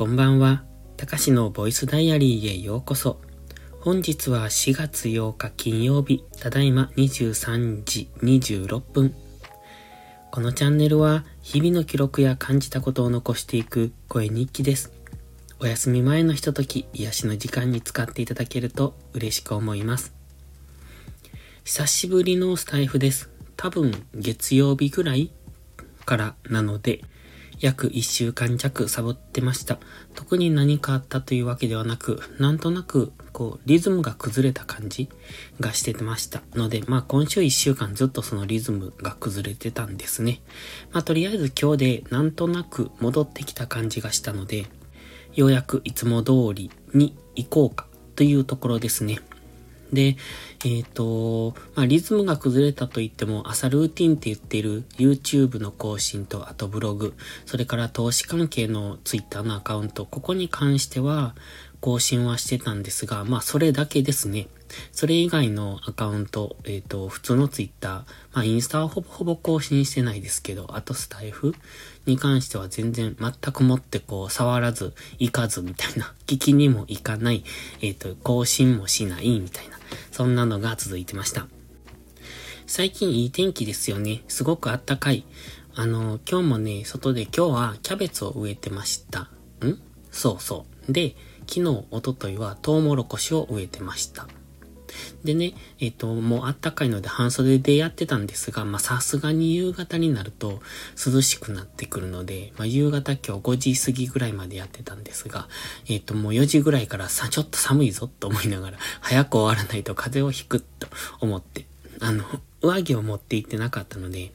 こんばんは。たかしのボイスダイアリーへようこそ。本日は4月8日金曜日、ただいま23時26分。このチャンネルは日々の記録や感じたことを残していく声日記です。お休み前のひととき、癒しの時間に使っていただけると嬉しく思います。久しぶりのスタイフです。多分月曜日ぐらいからなので、約1週間弱サボってました。特に何かあったというわけではなく、なんとなく、こう、リズムが崩れた感じがしてましたので、まあ今週1週間ずっとそのリズムが崩れてたんですね。まあとりあえず今日でなんとなく戻ってきた感じがしたので、ようやくいつも通りに行こうかというところですね。で、えっ、ー、と、まあ、リズムが崩れたと言っても、朝ルーティンって言ってる YouTube の更新と、あとブログ、それから投資関係の Twitter のアカウント、ここに関しては更新はしてたんですが、まあ、それだけですね。それ以外のアカウント、えっ、ー、と、普通の Twitter、まあ、インスタはほぼほぼ更新してないですけど、あとスタイフに関しては全然全くもってこう、触らず、行かずみたいな、聞きにも行かない、えっ、ー、と、更新もしないみたいな、そんなのが続いてました。最近いい天気ですよね。すごくあったかい。あの、今日もね、外で今日はキャベツを植えてました。ん？そうそう。で、昨日、おとといはトウモロコシを植えてました。でね、えっ、ー、と、もうあったかいので半袖でやってたんですが、まあさすがに夕方になると涼しくなってくるので、まあ夕方今日5時過ぎぐらいまでやってたんですが、えっ、ー、ともう4時ぐらいからさ、ちょっと寒いぞと思いながら、早く終わらないと風邪をひくと思って、あの、上着を持って行ってなかったので、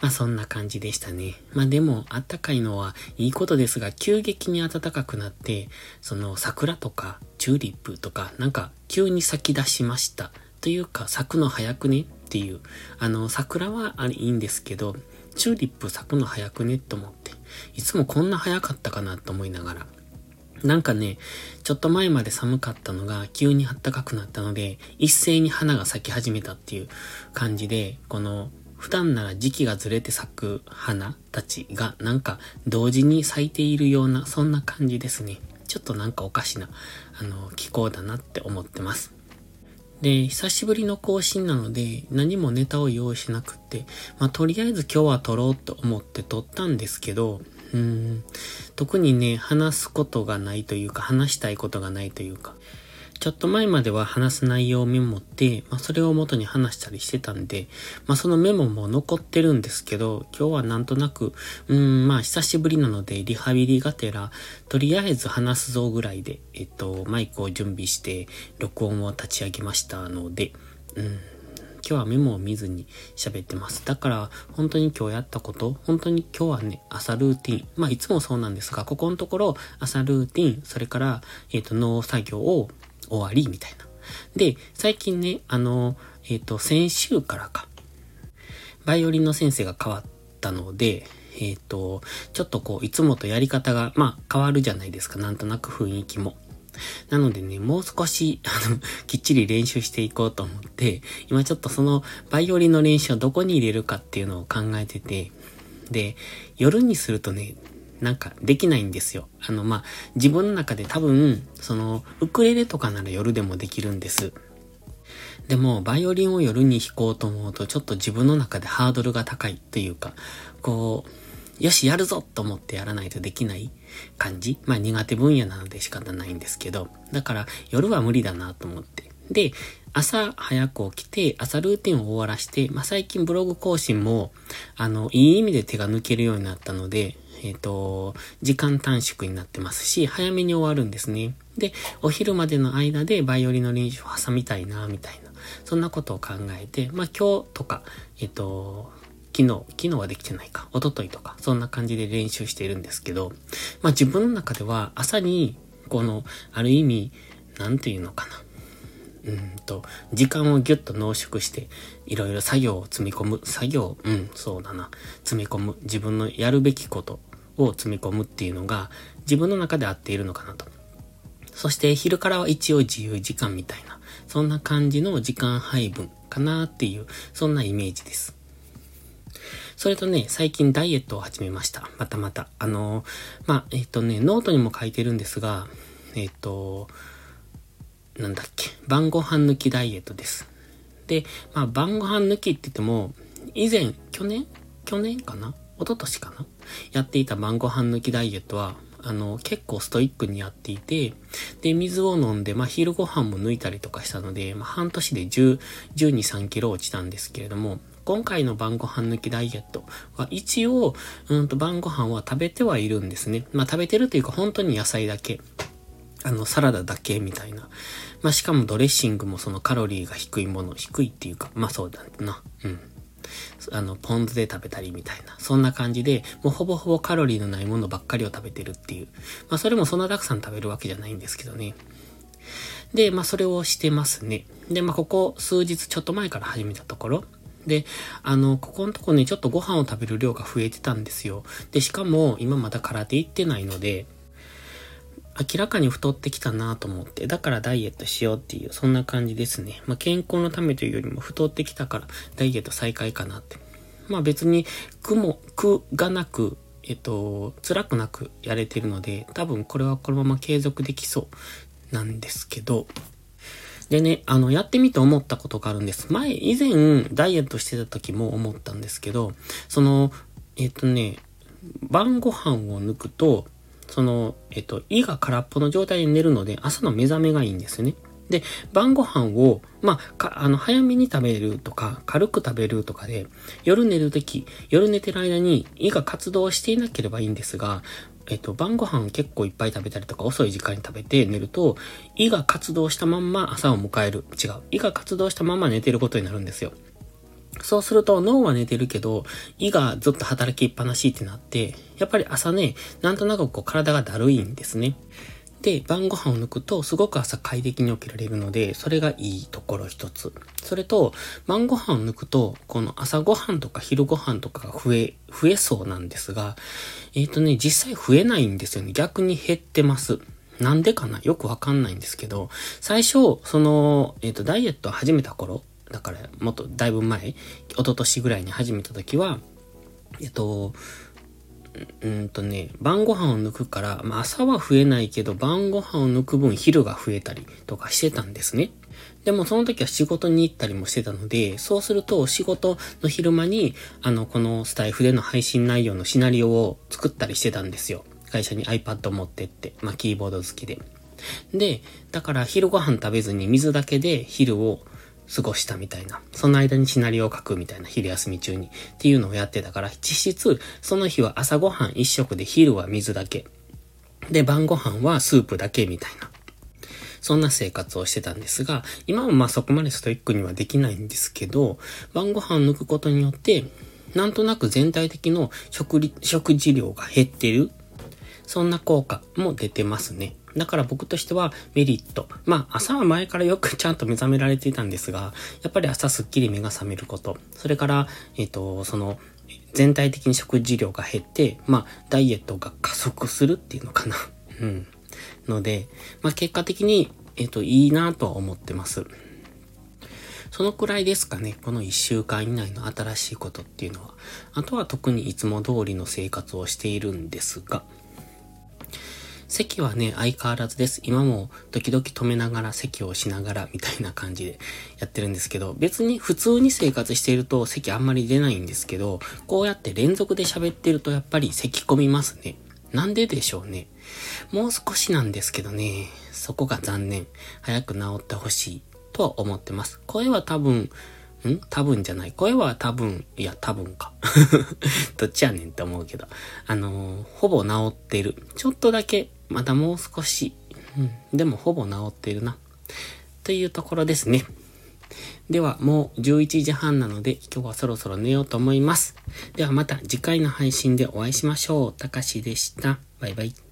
まあそんな感じでしたね。まあでも、あったかいのはいいことですが、急激に暖かくなって、その桜とかチューリップとか、なんか急に咲き出しました。というか、咲くの早くね？っていう。あの、桜はあれいいんですけど、チューリップ咲くの早くね？と思って、いつもこんな早かったかなと思いながら。なんかね、ちょっと前まで寒かったのが急に暖かくなったので、一斉に花が咲き始めたっていう感じで、この普段なら時期がずれて咲く花たちがなんか同時に咲いているような、そんな感じですね。ちょっとなんかおかしな、あの、気候だなって思ってます。で、久しぶりの更新なので、何もネタを用意しなくって、まあ、とりあえず今日は撮ろうと思って撮ったんですけど、うん、特にね、話すことがないというか、話したいことがないというか、ちょっと前までは話す内容をメモって、まあ、それを元に話したりしてたんで、まあ、そのメモも残ってるんですけど、今日はなんとなく、うん、まあ、久しぶりなので、リハビリがてら、とりあえず話すぞぐらいで、えっと、マイクを準備して、録音を立ち上げましたので、うん、今日はメモを見ずに喋ってます。だから、本当に今日やったこと、本当に今日はね、朝ルーティン。まあ、いつもそうなんですが、ここのところ、朝ルーティン、それから、えっ、と、農作業を終わりみたいな。で、最近ね、あの、えっ、ー、と、先週からか、バイオリンの先生が変わったので、えっ、ー、と、ちょっとこう、いつもとやり方が、まあ、変わるじゃないですか。なんとなく雰囲気も。なのでね、もう少し、あの、きっちり練習していこうと思って、今ちょっとその、バイオリンの練習をどこに入れるかっていうのを考えてて、で、夜にするとね、なんかできないんですよ。あの、まあ、自分の中で多分、その、ウクレレとかなら夜でもできるんです。でも、バイオリンを夜に弾こうと思うと、ちょっと自分の中でハードルが高いというか、こう、よし、やるぞと思ってやらないとできない感じまあ苦手分野なので仕方ないんですけど、だから夜は無理だなと思って。で、朝早く起きて、朝ルーティンを終わらして、まあ最近ブログ更新も、あの、いい意味で手が抜けるようになったので、えっ、ー、と、時間短縮になってますし、早めに終わるんですね。で、お昼までの間でバイオリンの練習を挟みたいな、みたいな。そんなことを考えて、まあ今日とか、えっ、ー、と、昨日、昨日はできてないか、一昨日とか、そんな感じで練習しているんですけど、まあ自分の中では朝に、この、ある意味、なんていうのかな。うんと、時間をギュッと濃縮して、いろいろ作業を積み込む。作業、うん、そうだな。積み込む。自分のやるべきことを積み込むっていうのが自分の中で合っているのかなと。そして昼からは一応自由時間みたいな、そんな感じの時間配分かなっていう、そんなイメージです。それとね、最近ダイエットを始めました。またまた。あの、まあ、えっ、ー、とね、ノートにも書いてるんですが、えっ、ー、と、なんだっけ、晩ご飯抜きダイエットです。で、まあ、晩ご飯抜きって言っても、以前、去年去年かな一昨年かな？やっていた晩ご飯抜きダイエットは、あの、結構ストイックにやっていて、で、水を飲んで、まあ、昼ご飯も抜いたりとかしたので、まあ、半年で10、12、3キロ落ちたんですけれども、今回の晩ご飯抜きダイエットは一応、うんと晩ご飯は食べてはいるんですね。まあ食べてるというか本当に野菜だけ。あの、サラダだけみたいな。まあしかもドレッシングもそのカロリーが低いもの、低いっていうか、まあそうだな。うん。あの、ポン酢で食べたりみたいな。そんな感じで、もうほぼほぼカロリーのないものばっかりを食べてるっていう。まあそれもそんなたくさん食べるわけじゃないんですけどね。で、まあそれをしてますね。で、まあここ数日ちょっと前から始めたところ。で、あの、ここのとこね、ちょっとご飯を食べる量が増えてたんですよ。で、しかも今まだ空手行ってないので、明らかに太ってきたなと思って、だからダイエットしようっていう、そんな感じですね。まあ、健康のためというよりも太ってきたからダイエット再開かなって。まあ別に苦も、苦がなく、えっと、辛くなくやれてるので、多分これはこのまま継続できそうなんですけど、でね、あの、やってみて思ったことがあるんです。前、以前、ダイエットしてた時も思ったんですけど、その、えっとね、晩ご飯を抜くと、その、えっと、胃が空っぽの状態で寝るので、朝の目覚めがいいんですよね。で、晩ご飯を、まあ、あの、早めに食べるとか、軽く食べるとかで、夜寝るとき、夜寝てる間に胃が活動していなければいいんですが、えっと、晩ご飯結構いっぱい食べたりとか遅い時間に食べて寝ると、胃が活動したまんま朝を迎える。違う。胃が活動したまんま寝てることになるんですよ。そうすると脳は寝てるけど、胃がずっと働きっぱなしってなって、やっぱり朝ね、なんとなくこう体がだるいんですね。で、晩ご飯を抜くと、すごく朝快適に起きられるので、それがいいところ一つ。それと、晩ご飯を抜くと、この朝ご飯とか昼ご飯とかが増え、増えそうなんですが、えっ、ー、とね、実際増えないんですよね。逆に減ってます。なんでかな？よくわかんないんですけど、最初、その、えっ、ー、と、ダイエットを始めた頃、だから、もっとだいぶ前、一昨年ぐらいに始めた時は、えっ、と、うんとね、晩ご飯を抜くから、まあ、朝は増えないけど、晩ご飯を抜く分昼が増えたりとかしてたんですね。でもその時は仕事に行ったりもしてたので、そうすると仕事の昼間に、あの、このスタイフでの配信内容のシナリオを作ったりしてたんですよ。会社に iPad 持ってって、まあ、キーボード好きで。で、だから昼ご飯食べずに水だけで昼を過ごしたみたいな。その間にシナリオを書くみたいな、昼休み中に。っていうのをやってたから、実質、その日は朝ごはん一食で昼は水だけ。で、晩ご飯はスープだけみたいな。そんな生活をしてたんですが、今もまあそこまでストイックにはできないんですけど、晩ご飯を抜くことによって、なんとなく全体的の食食事量が減ってる。そんな効果も出てますね。だから僕としてはメリット。まあ朝は前からよく ちゃんと目覚められていたんですが、やっぱり朝すっきり目が覚めること。それから、えっ、ー、と、その、全体的に食事量が減って、まあダイエットが加速するっていうのかな。うん。ので、まあ結果的に、えっ、ー、と、いいなとは思ってます。そのくらいですかね。この一週間以内の新しいことっていうのは。あとは特にいつも通りの生活をしているんですが、席はね、相変わらずです。今も時々止めながら席をしながらみたいな感じでやってるんですけど、別に普通に生活していると席あんまり出ないんですけど、こうやって連続で喋ってるとやっぱり咳込みますね。なんででしょうね。もう少しなんですけどね、そこが残念。早く治ってほしいとは思ってます。声は多分、ん？多分じゃない。声は多分、いや、多分か。どっちやねんって思うけど。あのー、ほぼ治ってる。ちょっとだけまだもう少し、うん、でもほぼ治っているな。というところですね。ではもう11時半なので今日はそろそろ寝ようと思います。ではまた次回の配信でお会いしましょう。たかしでした。バイバイ。